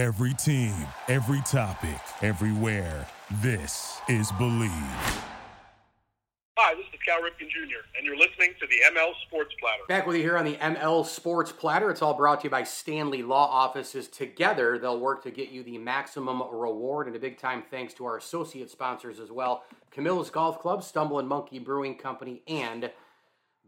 Every team, every topic, everywhere. This is Bleav. Hi, this is Cal Ripken Jr., and you're listening to the ML Sports Platter. Back with you here on the ML Sports Platter. It's all brought to you by Stanley Law Offices. Together, they'll work to get you the maximum reward, and a big time thanks to our associate sponsors as well Camillus Golf Club, Stumbling Monkey Brewing Company, and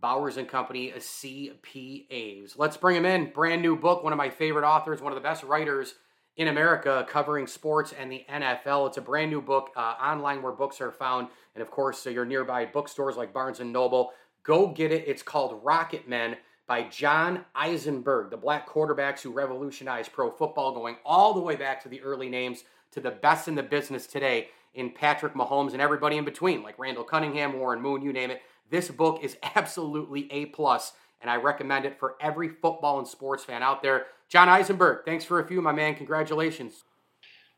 Bowers and Company CPAs. Let's bring him in. Brand new book, one of my favorite authors, one of the best writers in America covering sports and the NFL. It's a brand new book uh, online where books are found, and of course, so your nearby bookstores like Barnes and Noble. Go get it. It's called Rocket Men by John Eisenberg, the black quarterbacks who revolutionized pro football, going all the way back to the early names to the best in the business today in Patrick Mahomes and everybody in between, like Randall Cunningham, Warren Moon, you name it. This book is absolutely A plus, and I recommend it for every football and sports fan out there. John Eisenberg, thanks for a few, my man. Congratulations.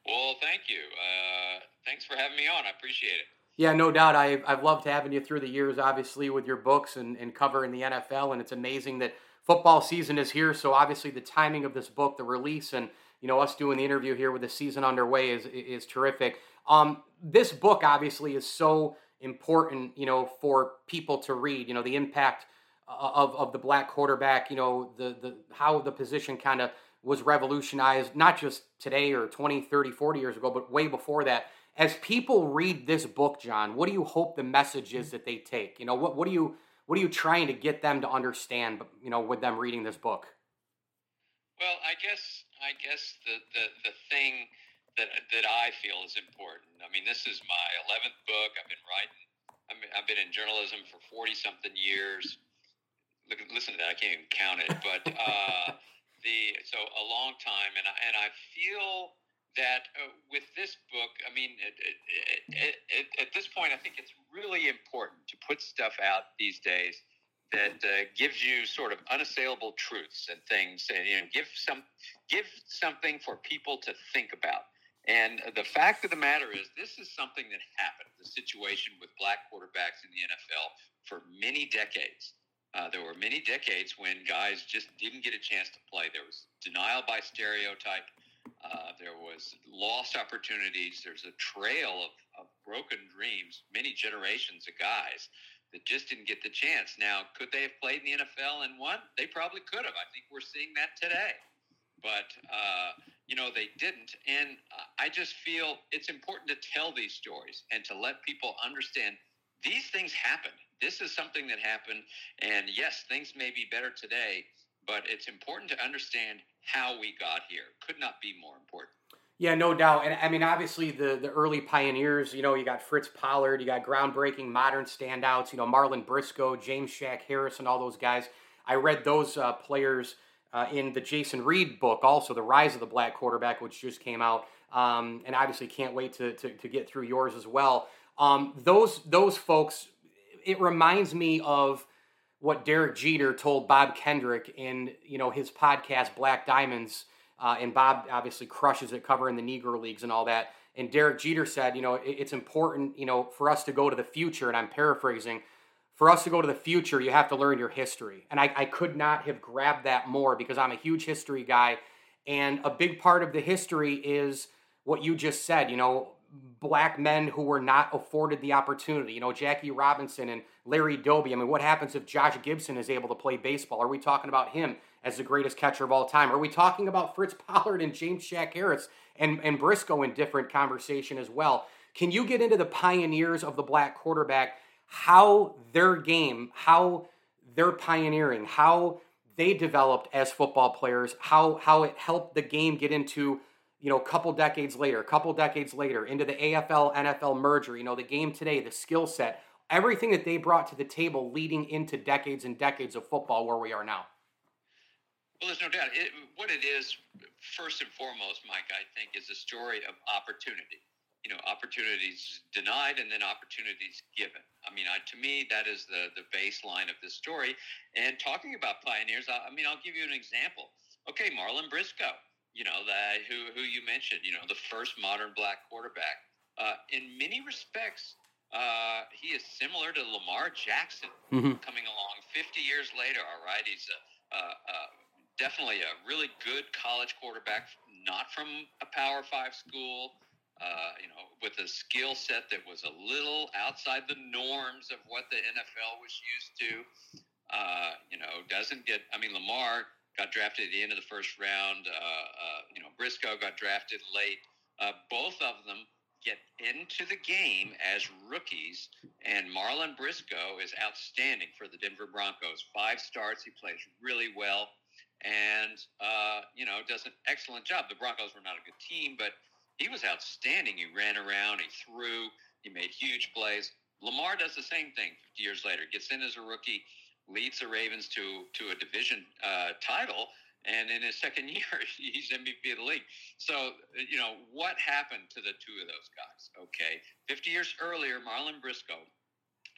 Well, thank you. Uh, thanks for having me on. I appreciate it. Yeah, no doubt. I've, I've loved having you through the years, obviously, with your books and, and covering the NFL. And it's amazing that football season is here. So, obviously, the timing of this book, the release, and you know us doing the interview here with the season underway is is terrific. Um, this book, obviously, is so important, you know, for people to read. You know, the impact of of the black quarterback. You know, the the how the position kind of was revolutionized, not just today or 20, 30, 40 years ago, but way before that. As people read this book, John, what do you hope the message is that they take? You know, what what do you what are you trying to get them to understand? You know, with them reading this book. Well, I guess I guess the the, the thing that that I feel is important. I mean, this is my eleventh book. I've been writing. I mean, I've been in journalism for forty something years. Look, listen to that. I can't even count it, but uh, the so a long time, and I, and I feel that uh, with this book, I mean, it, it, it, at this point, I think it's really important to put stuff out these days that uh, gives you sort of unassailable truths and things, and you know, give some give something for people to think about. And the fact of the matter is, this is something that happened, the situation with black quarterbacks in the NFL for many decades. Uh, there were many decades when guys just didn't get a chance to play. There was denial by stereotype. Uh, there was lost opportunities. There's a trail of, of broken dreams, many generations of guys that just didn't get the chance. Now, could they have played in the NFL and won? They probably could have. I think we're seeing that today. But uh, you know, they didn't. And I just feel it's important to tell these stories and to let people understand these things happen. This is something that happened. And yes, things may be better today, but it's important to understand how we got here. Could not be more important. Yeah, no doubt. And I mean, obviously, the, the early pioneers, you know, you got Fritz Pollard, you got groundbreaking modern standouts, you know, Marlin Briscoe, James Shack Harris, and all those guys. I read those uh, players uh, in the Jason Reid book, also The Rise of the Black Quarterback, which just came out. Um, and obviously can't wait to, to, to, get through yours as well. Um, those those folks, it reminds me of what Derek Jeter told Bob Kendrick in you know his podcast Black Diamonds, uh, and Bob obviously crushes it covering the Negro leagues and all that. And Derek Jeter said, you know, it, it's important, you know, for us to go to the future. And I'm paraphrasing for us to go to the future, you have to learn your history. And I, I, could not have grabbed that more because I'm a huge history guy. And a big part of the history is what you just said, you know, black men who were not afforded the opportunity. You know, Jackie Robinson and Larry Doby. I mean, what happens if Josh Gibson is able to play baseball? Are we talking about him as the greatest catcher of all time? Are we talking about Fritz Pollard and James Shack Harris and, and Briscoe in different conversation as well? Can you get into the pioneers of the black quarterback? how their game, how they're pioneering, how they developed as football players, how how it helped the game get into you know a couple decades later, a couple decades later into the AFL NFL merger, you know the game today, the skill set, everything that they brought to the table leading into decades and decades of football where we are now. Well, there's no doubt. It, what it is, first and foremost, Mike, I think, is a story of opportunity you know, opportunities denied and then opportunities given. I mean, I, to me, that is the the baseline of this story. And talking about pioneers, I, I mean, I'll give you an example. Okay, Marlin Briscoe, you know, that who who you mentioned, you know, the first modern black quarterback. Uh, in many respects, uh, he is similar to Lamar Jackson mm-hmm. coming along 50 years later. All right, he's a, uh, uh, definitely a really good college quarterback, not from a Power Five school, uh, you know, with a skill set that was a little outside the norms of what the NFL was used to. Uh, you know, doesn't get. I mean, Lamar got drafted at the end of the first round. Uh, uh, you know, Briscoe got drafted late. Uh, both of them get into the game as rookies, and Marlin Briscoe is outstanding for the Denver Broncos. Five starts, he plays really well, and uh, you know does an excellent job. The Broncos were not a good team, but he was outstanding. He ran around, he threw, he made huge plays. Lamar does the same thing 50 years later. Gets in as a rookie, leads the Ravens to to a division uh, title and in his second year, he's MVP of the league. So, you know, what happened to the two of those guys? Okay. 50 years earlier, Marlin Briscoe,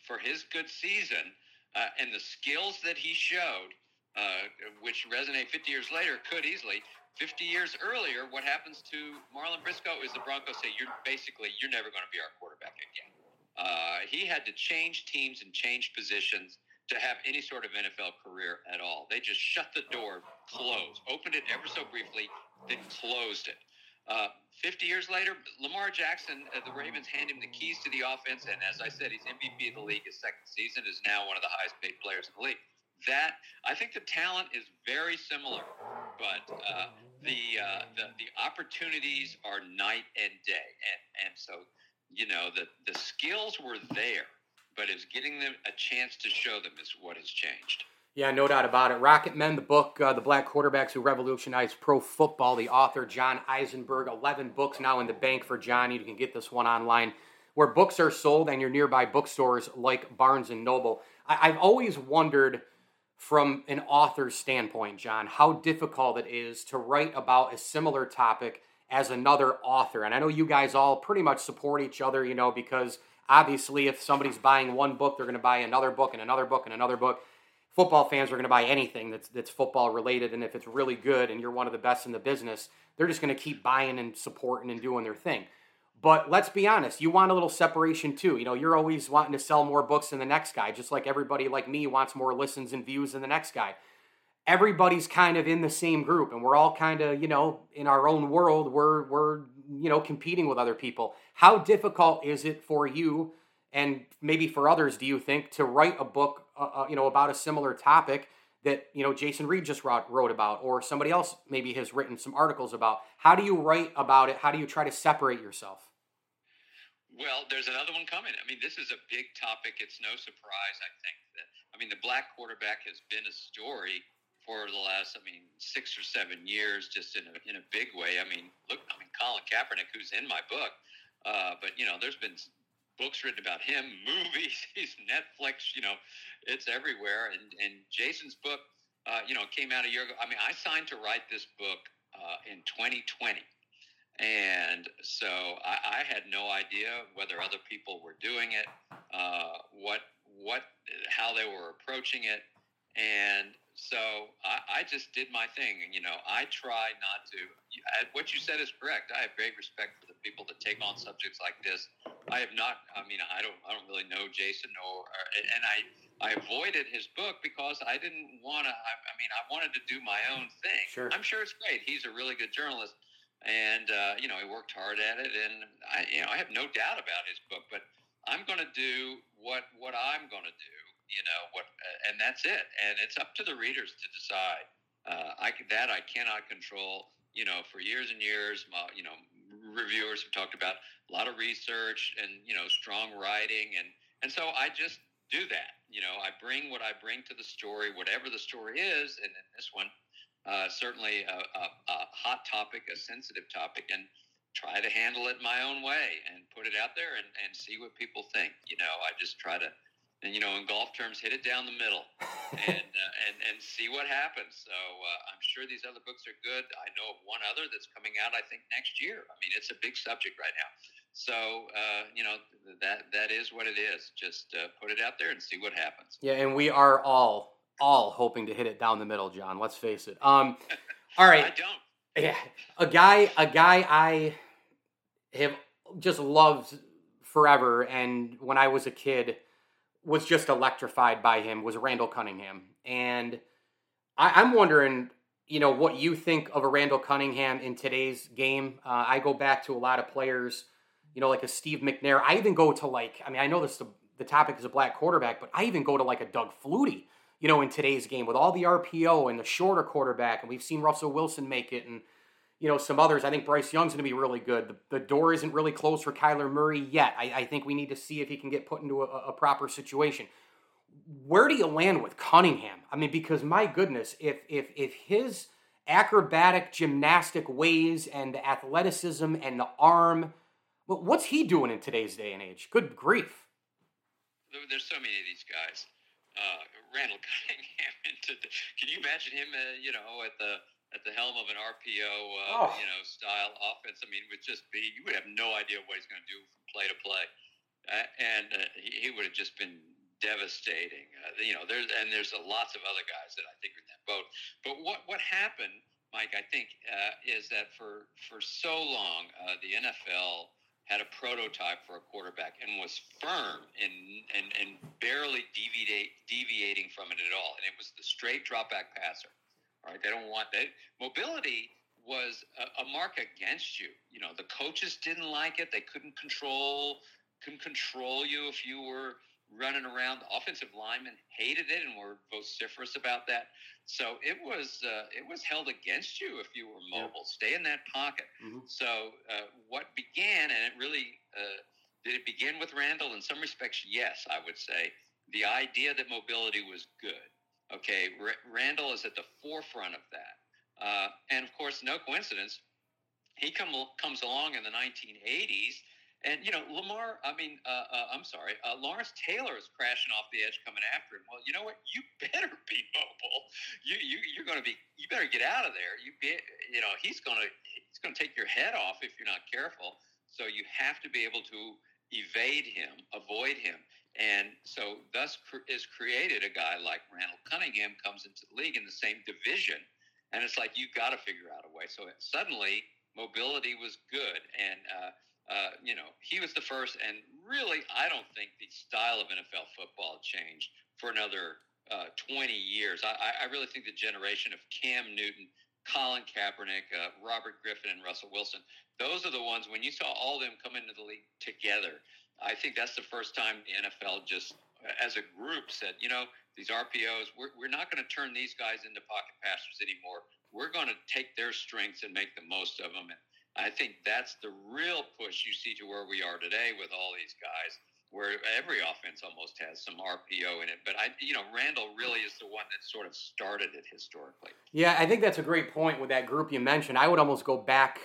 for his good season uh, and the skills that he showed, uh, which resonate 50 years later, could easily. 50 years earlier, what happens to Marlin Briscoe is the Broncos say, you're basically, you're never going to be our quarterback again. Uh, he had to change teams and change positions to have any sort of NFL career at all. They just shut the door, closed, opened it ever so briefly, then closed it. Uh, 50 years later, Lamar Jackson, uh, the Ravens hand him the keys to the offense, and as I said, he's MVP of the league. His second season is now one of the highest paid players in the league. That I think the talent is very similar, but uh, the, uh, the the opportunities are night and day, and and so you know the the skills were there but it's getting them a chance to show them is what has changed. Yeah, no doubt about it. Rocket Men, the book, uh, The Black Quarterbacks Who Revolutionized Pro Football, the author, John Eisenberg. 11 books now in the bank for John. You can get this one online where books are sold and your nearby bookstores like Barnes and Noble. I- I've always wondered from an author's standpoint, John, how difficult it is to write about a similar topic as another author. And I know you guys all pretty much support each other, you know, because – Obviously, if somebody's buying one book, they're going to buy another book and another book and another book. Football fans are going to buy anything that's that's football related, and if it's really good and you're one of the best in the business, they're just going to keep buying and supporting and doing their thing. But let's be honest, you want a little separation too. You know, you're always wanting to sell more books than the next guy, just like everybody like me wants more listens and views than the next guy. Everybody's kind of in the same group, and we're all kind of, you know, in our own world. We're we're you know competing with other people. How difficult is it for you and maybe for others do you think to write a book uh, uh, you know about a similar topic that you know jason reid just wrote, wrote about or somebody else maybe has written some articles about? How do you write about it? How do you try to separate yourself? Well there's another one coming. I mean this is a big topic. It's no surprise i think that i mean the black quarterback has been a story for the last, I mean, six or seven years, just in a, in a big way. I mean, look, I mean, Colin Kaepernick, who's in my book, uh, but you know, there's been books written about him, movies, he's Netflix, you know, it's everywhere. And and Jason's book, uh, you know, came out a year ago. I mean, I signed to write this book uh, in 2020. And so I, I, had no idea whether other people were doing it, uh, what, what, how they were approaching it, and so I, I, just did my thing. And, you know, I try not to. What you said is correct. I have great respect for the people that take on subjects like this. I have not. I mean, I don't. I don't really know Jason, or, or and I. I avoided his book because I didn't want to. I, I, mean, I wanted to do my own thing. Sure. I'm sure it's great. He's a really good journalist, and uh, you know, he worked hard at it. And I, you know, I have no doubt about his book. But I'm going to do what what I'm going to do you know what, and that's it. And it's up to the readers to decide. Uh, I that I cannot control. You know, for years and years, my, you know, reviewers have talked about a lot of research and you know strong writing, and and so I just do that. You know, I bring what I bring to the story, whatever the story is, and in this one, uh, certainly a, a, a hot topic, a sensitive topic, and try to handle it my own way and put it out there and, and see what people think. You know, I just try to and you know, in golf terms, hit it down the middle and uh, and and see what happens. So uh, I'm sure these other books are good. I know of one other that's coming out. I think next year. I mean, it's a big subject right now. So uh, you know that that is what it is. Just uh, put it out there and see what happens. Yeah, and we are all all hoping to hit it down the middle, John. Let's face it. Um, all right. I don't. Yeah, a guy, a guy I have just loved forever, and when I was a kid was just electrified by him was Randall Cunningham. And I, am wondering, you know what you think of a Randall Cunningham in today's game. Uh, I go back to a lot of players, you know, like a Steve McNair. I even go to like, I mean, I know this the, the topic is a black quarterback, but I even go to like a Doug Flutie, you know, in today's game with all the RPO and the shorter quarterback, and we've seen Russell Wilson make it, and you know some others. I think Bryce Young's going to be really good. The, the, door isn't really closed for Kyler Murray yet. I, I, think we need to see if he can get put into a, a proper situation where do you land with Cunningham? I mean, because my goodness, if if if his acrobatic gymnastic ways and the athleticism and the arm, what's he doing in today's day and age? Good grief! There's so many of these guys. Uh, Randall Cunningham. can you imagine him? Uh, you know, at the at the helm of an RPO, uh, oh. you know, style offense. I mean, would just be you would have no idea what he's going to do from play to play, uh, and uh, he, he would have just been devastating. Uh, you know, there's and there's lots of other guys that I think are in that boat. But what what happened, Mike? I think uh, is that for for so long uh, the NFL had a prototype for a quarterback and was firm and and, and barely deviate, deviating from it at all. And it was the straight drop back passer. Right, they don't want that mobility was a, a mark against you. You know, the coaches didn't like it. They couldn't control couldn't control you if you were running around. The offensive linemen hated it and were vociferous about that. So it was uh, it was held against you if you were mobile. Yeah. Stay in that pocket. Mm-hmm. So uh, what began, and it really uh, did it begin with Randall? In some respects, yes, I would say the idea that mobility was good. Okay, R- Randall is at the forefront of that, uh, and of course, no coincidence. He come, comes along in the 1980s and you know, Lamar. I mean, uh, uh, I'm sorry, uh, Lawrence Taylor is crashing off the edge, coming after him. Well, you know what? You better be mobile. You you you're going to be. You better get out of there. You be. You know, he's going to he's going to take your head off if you're not careful. So you have to be able to evade him, avoid him. And so, thus is created a guy like Randall Cunningham comes into the league in the same division, and it's like you've got to figure out a way. So suddenly, mobility was good, and uh, uh, you know, he was the first, and really, I don't think the style of NFL football changed for another uh, 20 years. I, I, really think the generation of Cam Newton, Colin Kaepernick, uh, Robert Griffin, and Russell Wilson, those are the ones when you saw all of them come into the league together. I think that's the first time the NFL just, as a group, said, you know, these RPOs, we're, we're not going to turn these guys into pocket passers anymore. We're going to take their strengths and make the most of them. And, I think that's the real push you see to where we are today with all these guys, where every offense almost has some RPO in it. But I, you know, Randall really is the one that sort of started it historically. Yeah, I think that's a great point with that group you mentioned. I would almost go back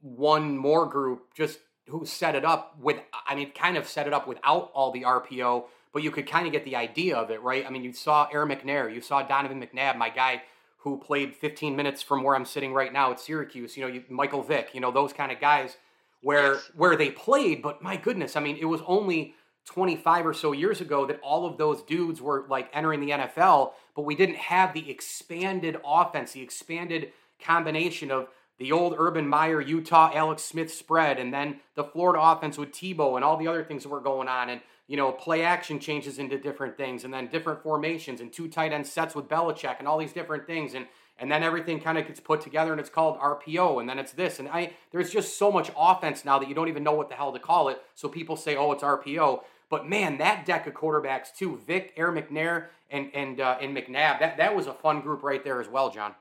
one more group just who set it up with, I mean, kind of set it up without all the RPO, but you could kind of get the idea of it, right? I mean, you saw Air McNair, you saw Donovan McNabb, my guy who played 15 minutes from where I'm sitting right now at Syracuse. You know, you, Michael Vick. You know, those kind of guys where yes. where they played. But my goodness, I mean, it was only 25 or so years ago that all of those dudes were like entering the NFL, but we didn't have the expanded offense, the expanded combination of the old Urban Meyer, Utah, Alex Smith spread, and then the Florida offense with Tebow and all the other things that were going on. And you know, play action changes into different things, and then different formations and two tight end sets with Belichick and all these different things, and and then everything kind of gets put together and it's called RPO, and then it's this, and I there's just so much offense now that you don't even know what the hell to call it. So people say, oh, it's RPO, but man, that deck of quarterbacks too, Vick, Air McNair, and and uh, and McNabb, that that was a fun group right there as well, John.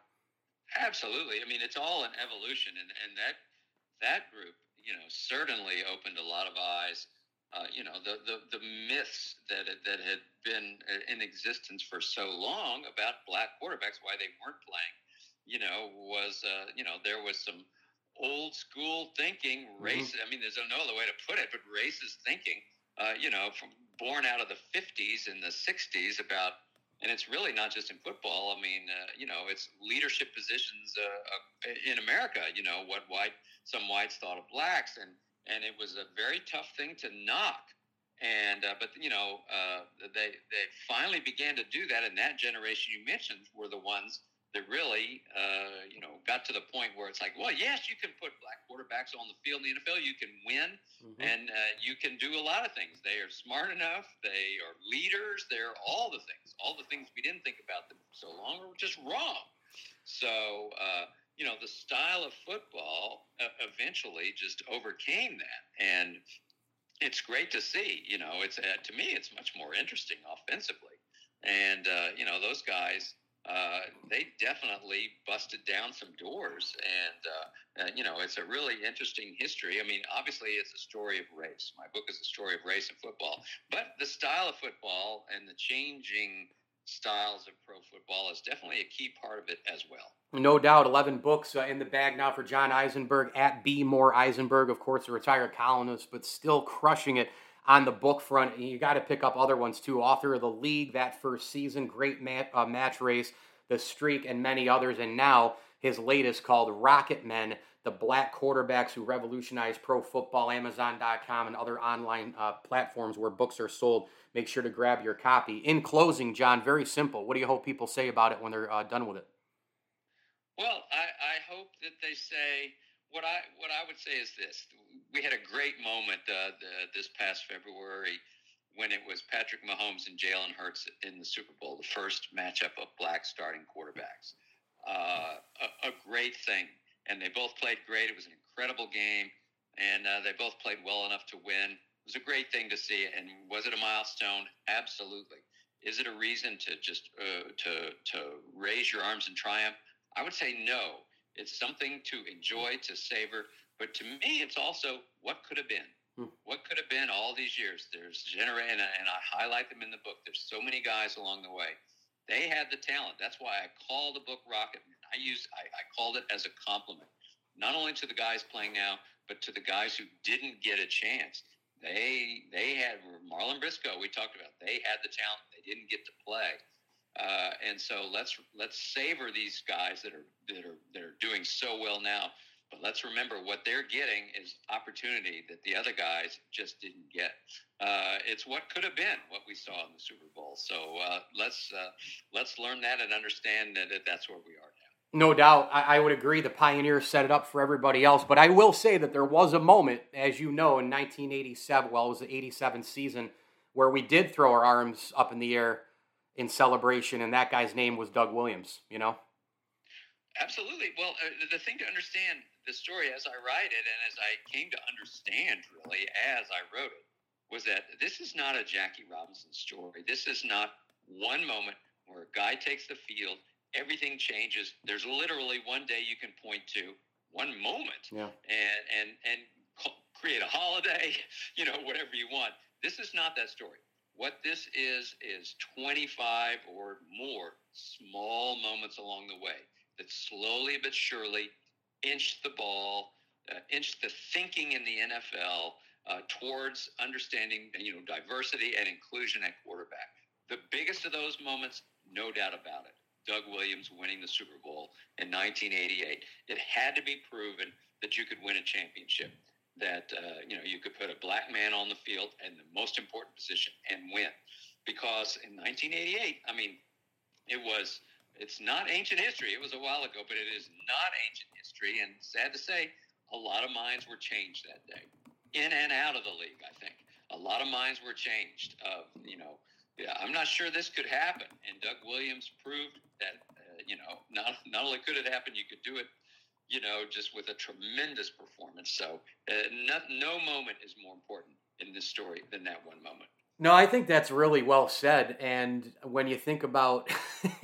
Absolutely. I mean, it's all an evolution, and and that that group, you know, certainly opened a lot of eyes uh, you know, the, the, the myths that, that had been in existence for so long about black quarterbacks, why they weren't playing, you know, was, uh, you know, there was some old school thinking, race. Mm-hmm. I mean, there's no other way to put it, but racist thinking, uh, you know, from born out of the 50s and the 60s about, and it's really not just in football. I mean, uh, you know, it's leadership positions uh, in America. You know what white some whites thought of blacks, and and it was a very tough thing to knock. And uh, but you know uh, they they finally began to do that, and that generation you mentioned were the ones that really uh, you know got to the point where it's like, well, yes, you can put black quarterbacks on the field in the NFL, you can win, mm-hmm. and uh, you can do a lot of things. They are smart enough, they are leaders, they're all the things, all the things we didn't think about them so long were just wrong. So, uh, you know, the style of football uh, eventually just overcame that. And it's great to see, you know, it's, uh, to me, it's much more interesting offensively. And, uh, you know, those guys, uh, they definitely busted down some doors. And, uh, you know, it's a really interesting history. I mean, obviously, it's a story of race. My book is a story of race and football. But the style of football and the changing styles of pro football is definitely a key part of it as well. No doubt, 11 books uh, in the bag now for John Eisenberg at B. More Eisenberg, of course, a retired columnist, but still crushing it on the book front. You got to pick up other ones too. Author of The League, that first season, great mat, uh, match race, The Streak, and many others. And now his latest called Rocket Men The Black Quarterbacks Who Revolutionized Pro Football, Amazon.com, and other online uh, platforms where books are sold. Make sure to grab your copy. In closing, John, very simple. What do you hope people say about it when they're uh, done with it? Well, I, I hope that they say what I what I would say is this: we had a great moment uh, the, this past February when it was Patrick Mahomes and Jalen Hurts in the Super Bowl, the first matchup of black starting quarterbacks. Uh, a, a, great thing, and they both played great. It was an incredible game, and uh, they both played well enough to win. It was a great thing to see. And was it a milestone? Absolutely. Is it a reason to just uh, to to raise your arms in triumph? I would say no. It's something to enjoy, to savor. But to me, it's also what could have been. Hmm. What could have been all these years? There's genera, and, and I highlight them in the book. There's so many guys along the way. They had the talent. That's why I call the book Rocket Man. I use I, I called it as a compliment, not only to the guys playing now, but to the guys who didn't get a chance. They they had Marlin Briscoe. We talked about. They had the talent. They didn't get to play. Uh, and so let's let's savor these guys that are that are that are doing so well now. But let's remember what they're getting is opportunity that the other guys just didn't get. Uh, it's what could have been what we saw in the Super Bowl. So uh, let's uh, let's learn that and understand that that's where we are now. No doubt, I, I, would agree. The Pioneers set it up for everybody else, but I will say that there was a moment, as you know, in 1987. Well, it was the '87 season where we did throw our arms up in the air in celebration, and that guy's name was Doug Williams. You know. Absolutely. Well, uh, the thing to understand the story as I write it, and as I came to understand really as I wrote it, was that this is not a Jackie Robinson story. This is not one moment where a guy takes the field, everything changes. There's literally one day you can point to, one moment, yeah. and and and create a holiday, you know, whatever you want. This is not that story. What this is, is 25 or more small moments along the way that slowly but surely inched the ball, uh, inched the thinking in the NFL uh, towards understanding, you know, diversity and inclusion at quarterback. The biggest of those moments, no doubt about it, Doug Williams winning the Super Bowl in 1988. It had to be proven that you could win a championship that uh, you know you could put a black man on the field in the most important position and win. Because in 1988, I mean, it was it's not ancient history. It was a while ago, but it is not ancient history. And sad to say, a lot of minds were changed that day, in and out of the league. I think a lot of minds were changed. Of you know, yeah, I'm not sure this could happen. And Doug Williams proved that uh, you know not not only could it happen, you could do it you know, just with a tremendous performance. So uh, no, no moment is more important in this story than that one moment. No, I think that's really well said. And when you think about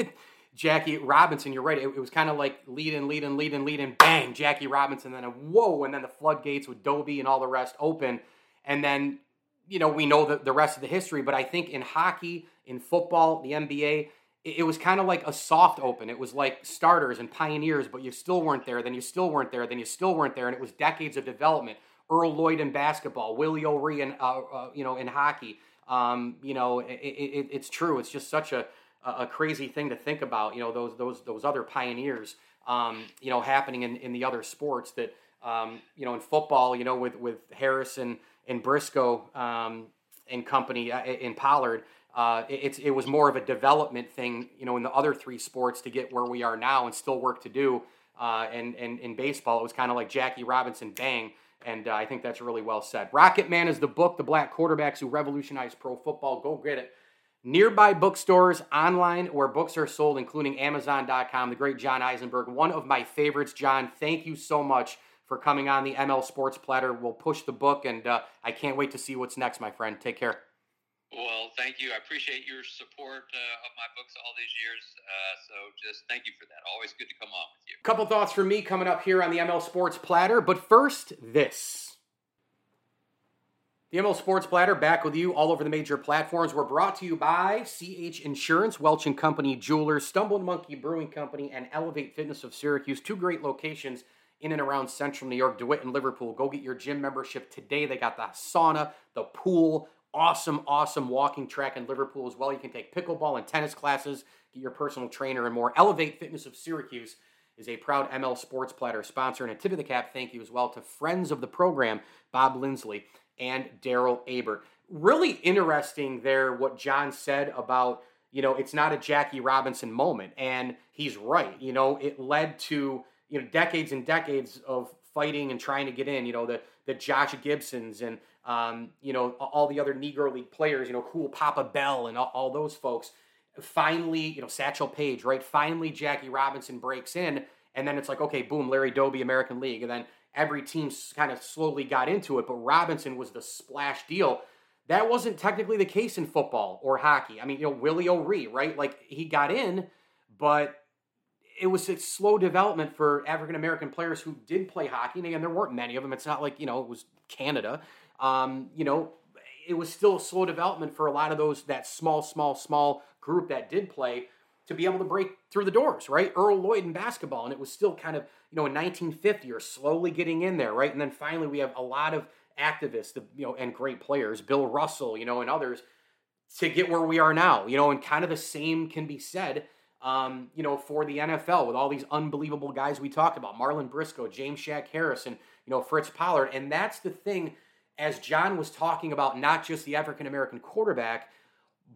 Jackie Robinson, you're right. It, it was kind of like lead in, lead in, lead lead bang, Jackie Robinson, then a whoa, and then the floodgates with Doby and all the rest open. And then, you know, we know the, the rest of the history. But I think in hockey, in football, the NBA, it was kind of like a soft open. It was like starters and pioneers, but you still weren't there. Then you still weren't there. Then you still weren't there, and it was decades of development. Earl Lloyd in basketball, Willie O'Ree in uh, uh, you know in hockey. Um, you know, it, it, it's true. It's just such a a crazy thing to think about. You know, those those those other pioneers. Um, you know, happening in, in the other sports that um, you know in football. You know, with with Harrison and Briscoe um, and company uh, in Pollard uh, it, it was more of a development thing, you know, in the other three sports to get where we are now and still work to do. Uh, and, and in baseball, it was kind of like Jackie Robinson bang. And uh, I think that's really well said. Rocket Man is the book, The Black Quarterbacks Who Revolutionized Pro Football. Go get it. Nearby bookstores, online where books are sold, including Amazon.com. The great John Eisenberg, one of my favorites. John, thank you so much for coming on the ML Sports Platter. We'll push the book, and uh, I can't wait to see what's next, my friend. Take care. Well, thank you. I appreciate your support uh, of my books all these years. Uh, so just thank you for that. Always good to come on with you. Couple thoughts from me coming up here on the ML Sports Platter. But first, this. The ML Sports Platter back with you all over the major platforms. We're brought to you by CH Insurance, Welch and Company Jewelers, Stumbling Monkey Brewing Company, and Elevate Fitness of Syracuse. Two great locations in and around central New York, DeWitt and Liverpool. Go get your gym membership today. They got the sauna, the pool, awesome, awesome walking track in Liverpool as well. You can take pickleball and tennis classes, get your personal trainer, and more. Elevate Fitness of Syracuse is a proud ML Sports Platter sponsor. And a tip of the cap thank you as well to friends of the program, Bob Lindsley and Daryl Aber. Really interesting there what John said about, you know, it's not a Jackie Robinson moment. And he's right. You know, it led to, you know, decades and decades of fighting and trying to get in, you know, the, the Josh Gibsons and, um, you know, all the other Negro League players, you know, cool Papa Bell and all, all those folks. Finally, you know, Satchel Paige, right? Finally, Jackie Robinson breaks in. And then it's like, okay, boom, Larry Doby, American League. And then every team kind of slowly got into it. But Robinson was the splash deal. That wasn't technically the case in football or hockey. I mean, you know, Willie O'Ree, right? Like he got in, but it was a slow development for African American players who did play hockey. And again, there weren't many of them. It's not like, you know, it was Canada. Um, you know, it was still a slow development for a lot of those, that small, small, small group that did play to be able to break through the doors, right? Earl Lloyd in basketball, and it was still kind of, you know, in 1950 or slowly getting in there, right? And then finally we have a lot of activists, you know, and great players, Bill Russell, you know, and others to get where we are now, you know, and kind of the same can be said, um, you know, for the NFL with all these unbelievable guys we talked about, Marlin Briscoe, James Shack Harrison, you know, Fritz Pollard. And that's the thing, as John was talking about not just the African American quarterback,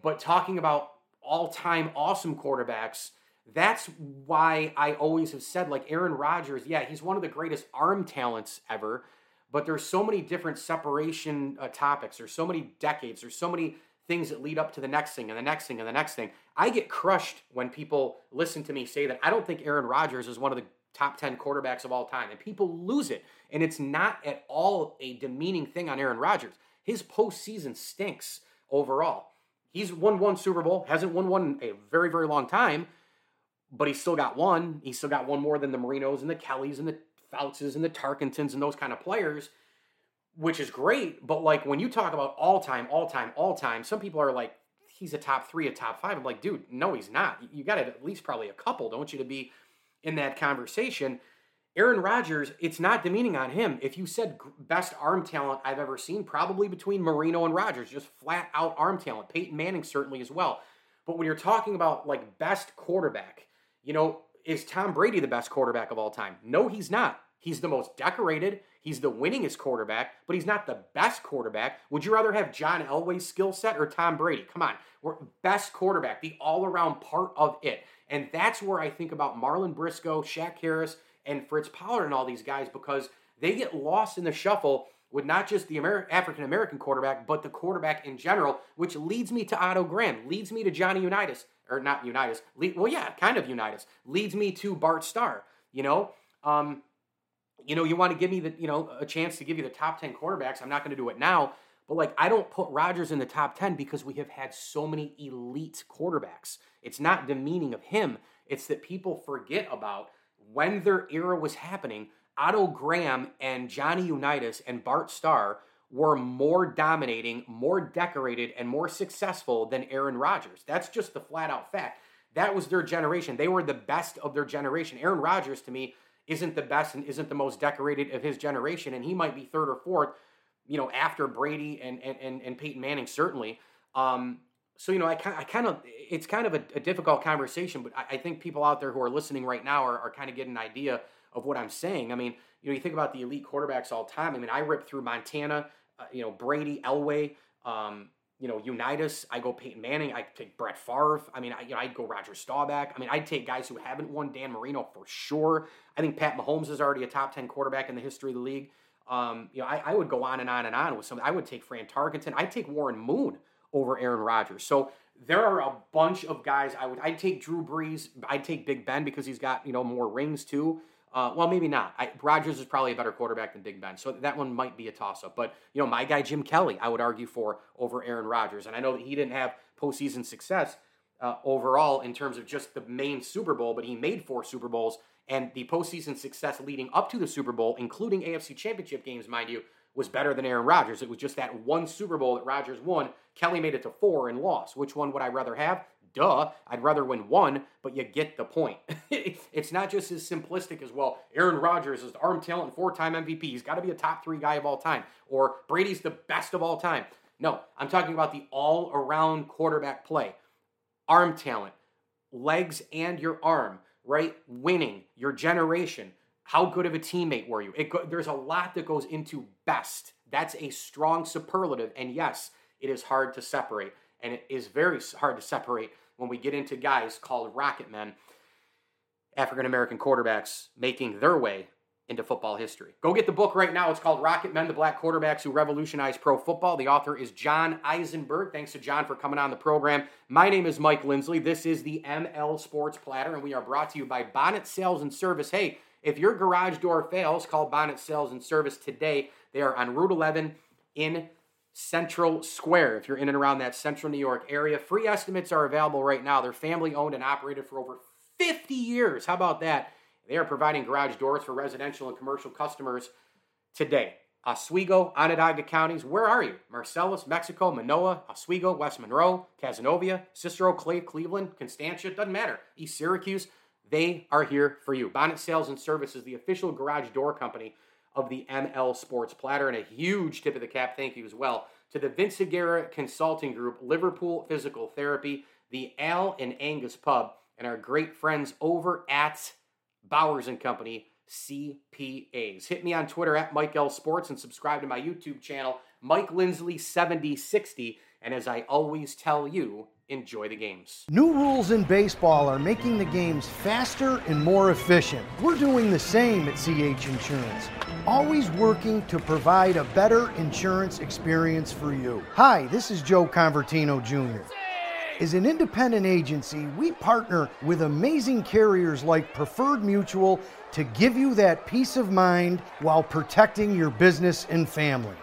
but talking about all time awesome quarterbacks. That's why I always have said, like Aaron Rodgers, yeah, he's one of the greatest arm talents ever, but there's so many different separation uh, topics. There's so many decades. There's so many things that lead up to the next thing and the next thing and the next thing. I get crushed when people listen to me say that I don't think Aaron Rodgers is one of the top 10 quarterbacks of all time. And people lose it. And it's not at all a demeaning thing on Aaron Rodgers. His postseason stinks overall. He's won one Super Bowl, hasn't won one in a very, very long time, but he's still got one. He's still got one more than the Marinos and the Kellys and the Foutses and the Tarkentons and those kind of players, which is great. But like when you talk about all time, all time, all time, some people are like, he's a top three, a top five. I'm like, dude, no, he's not. You got at least probably a couple, don't you, to be in that conversation. Aaron Rodgers, it's not demeaning on him. If you said best arm talent I've ever seen, probably between Marino and Rodgers, just flat out arm talent. Peyton Manning certainly as well. But when you're talking about like best quarterback, you know, is Tom Brady the best quarterback of all time? No, he's not. He's the most decorated. He's the winningest quarterback, but he's not the best quarterback. Would you rather have John Elway's skill set or Tom Brady? Come on, we're best quarterback, the all-around part of it, and that's where I think about Marlin Briscoe, Shack Harris, and Fritz Pollard and all these guys because they get lost in the shuffle with not just the Amer- African American quarterback, but the quarterback in general, which leads me to Otto Graham, leads me to Johnny Unitas, or not Unitas, well, yeah, kind of Unitas, leads me to Bart Starr, you know? Um, you know, you want to give me the, you know, a chance to give you the top 10 quarterbacks. I'm not going to do it now, but like I don't put Rodgers in the top 10 because we have had so many elite quarterbacks. It's not demeaning of him, it's that people forget about when their era was happening, Otto Graham and Johnny Unitas and Bart Starr were more dominating, more decorated, and more successful than Aaron Rodgers. That's just the flat out fact. That was their generation. They were the best of their generation. Aaron Rodgers, to me, isn't the best and isn't the most decorated of his generation, and he might be third or fourth, you know, after Brady and and and, Peyton Manning certainly. Um, so you know, I kind, I kind of, it's kind of a, a difficult conversation, but I, I, think people out there who are listening right now are, are kind of getting an idea of what I'm saying. I mean, you know, you think about the elite quarterbacks all time. I mean, I rip through Montana, uh, you know, Brady, Elway, um, you know, Unitas. I go Peyton Manning. I take Brett Favre. I mean, I, you know, I'd go Roger Staubach. I mean, I'd take guys who haven't won Dan Marino for sure. I think Pat Mahomes is already a top ten quarterback in the history of the league. Um, you know, I, I would go on and on and on with some. I would take Fran Tarkenton. I'd take Warren Moon over Aaron Rodgers. So there are a bunch of guys I would I'd take Drew Brees, I'd take Big Ben because he's got, you know, more rings too. Uh, well, maybe not. I, Rodgers is probably a better quarterback than Big Ben, so that one might be a toss-up. But you know, my guy Jim Kelly, I would argue for over Aaron Rodgers, and I know that he didn't have postseason success uh, overall in terms of just the main Super Bowl, but he made four Super Bowls, and the postseason success leading up to the Super Bowl, including AFC Championship games, mind you, was better than Aaron Rodgers. It was just that one Super Bowl that Rodgers won. Kelly made it to four and lost. Which one would I rather have? Duh, I'd rather win one, but you get the point. it's not just as simplistic as, well, Aaron Rodgers is arm talent and four time MVP. He's got to be a top three guy of all time, or Brady's the best of all time. No, I'm talking about the all around quarterback play. Arm talent, legs and your arm, right? Winning, your generation. How good of a teammate were you? Go, there's a lot that goes into best. That's a strong superlative. And yes, it is hard to separate. And it is very hard to separate when we get into guys called rocket men, African American quarterbacks making their way into football history. Go get the book right now. It's called Rocket Men, the Black Quarterbacks Who Revolutionized Pro Football. The author is John Eisenberg. Thanks to John for coming on the program. My name is Mike Lindsley. This is the ML Sports Platter, and we are brought to you by Bonnet Sales and Service. Hey, if your garage door fails, call Bonnet Sales and Service today. They are on Route 11 in Central Square. If you're in and around that central New York area, free estimates are available right now. They're family owned and operated for over 50 years. How about that? They are providing garage doors for residential and commercial customers today. Oswego, Onondaga counties, where are you? Marcellus, Mexico, Minoa, Oswego, West Monroe, Cazenovia, Cicero, Clay, Cleveland, Constantia, doesn't matter. East Syracuse, they are here for you. Bonnet Sales and Service is the official garage door company of the ML Sports Platter. And a huge tip of the cap thank you as well to the Vince Aguirre Consulting Group, Liverpool Physical Therapy, the Al and Angus Pub, and our great friends over at Bowers and Company CPAs. Hit me on Twitter at Mike L Sports and subscribe to my YouTube channel, Mike Lindsley 7060. And as I always tell you, enjoy the games. New rules in baseball are making the games faster and more efficient. We're doing the same at CH Insurance, always working to provide a better insurance experience for you. Hi, this is Joe Convertino Jr. As an independent agency, we partner with amazing carriers like Preferred Mutual to give you that peace of mind while protecting your business and family.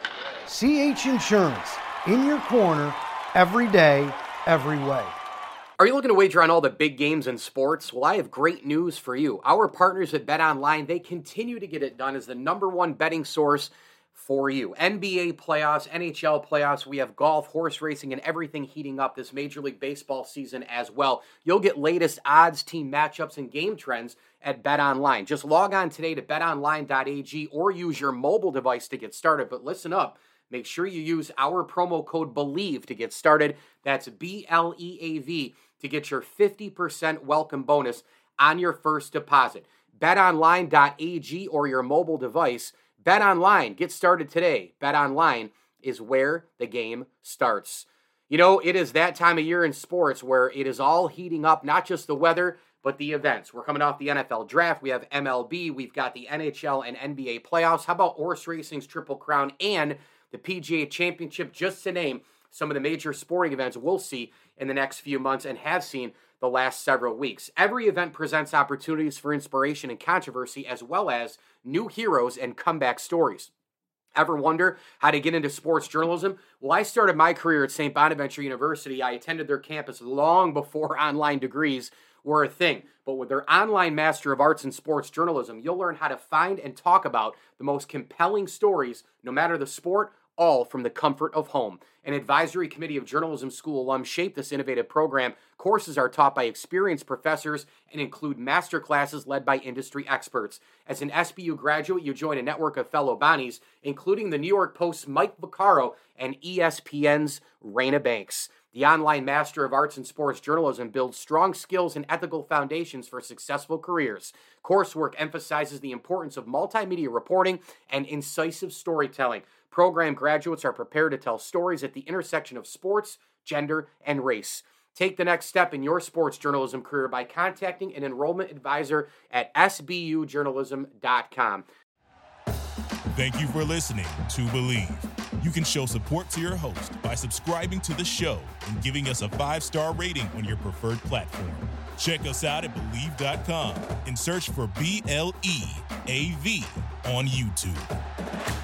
CH Insurance, in your corner, every day, every way. Are you looking to wager on all the big games in sports? Well, I have great news for you. Our partners at Bet Online, they continue to get it done as the number one betting source for you. NBA playoffs, NHL playoffs, we have golf, horse racing, and everything heating up this Major League Baseball season as well. You'll get latest odds, team matchups, and game trends at Bet Online. Just log on today to betonline.ag or use your mobile device to get started. But listen up. Make sure you use our promo code BLEAV to get started. That's B L E A V to get your 50% welcome bonus on your first deposit. BetOnline.ag or your mobile device BetOnline, get started today. BetOnline is where the game starts. You know, it is that time of year in sports where it is all heating up, not just the weather, but the events. We're coming off the NFL draft. We have MLB. We've got the NHL and NBA playoffs. How about horse racing's Triple Crown and the PGA Championship, just to name some of the major sporting events we'll see in the next few months and have seen the last several weeks. Every event presents opportunities for inspiration and controversy, as well as new heroes and comeback stories. Ever wonder how to get into sports journalism? Well, I started my career at St. Bonaventure University. I attended their campus long before online degrees were a thing. But with their online Master of Arts in Sports Journalism, you'll learn how to find and talk about the most compelling stories, no matter the sport all from the comfort of home. An advisory committee of journalism school alums shape this innovative program. Courses are taught by experienced professors and include master classes led by industry experts. As an SBU graduate, you join a network of fellow Bonnies, including the New York Post's Mike Vaccaro and ESPN's Raina Banks. The online Master of Arts in Sports Journalism builds strong skills and ethical foundations for successful careers. Coursework emphasizes the importance of multimedia reporting and incisive storytelling. Program graduates are prepared to tell stories at the intersection of sports, gender, and race. Take the next step in your sports journalism career by contacting an enrollment advisor at sbujournalism.com. Thank you for listening to Bleav. You can show support to your host by subscribing to the show and giving us a five star rating on your preferred platform. Check us out at Bleav.com and search for B L E A V on YouTube.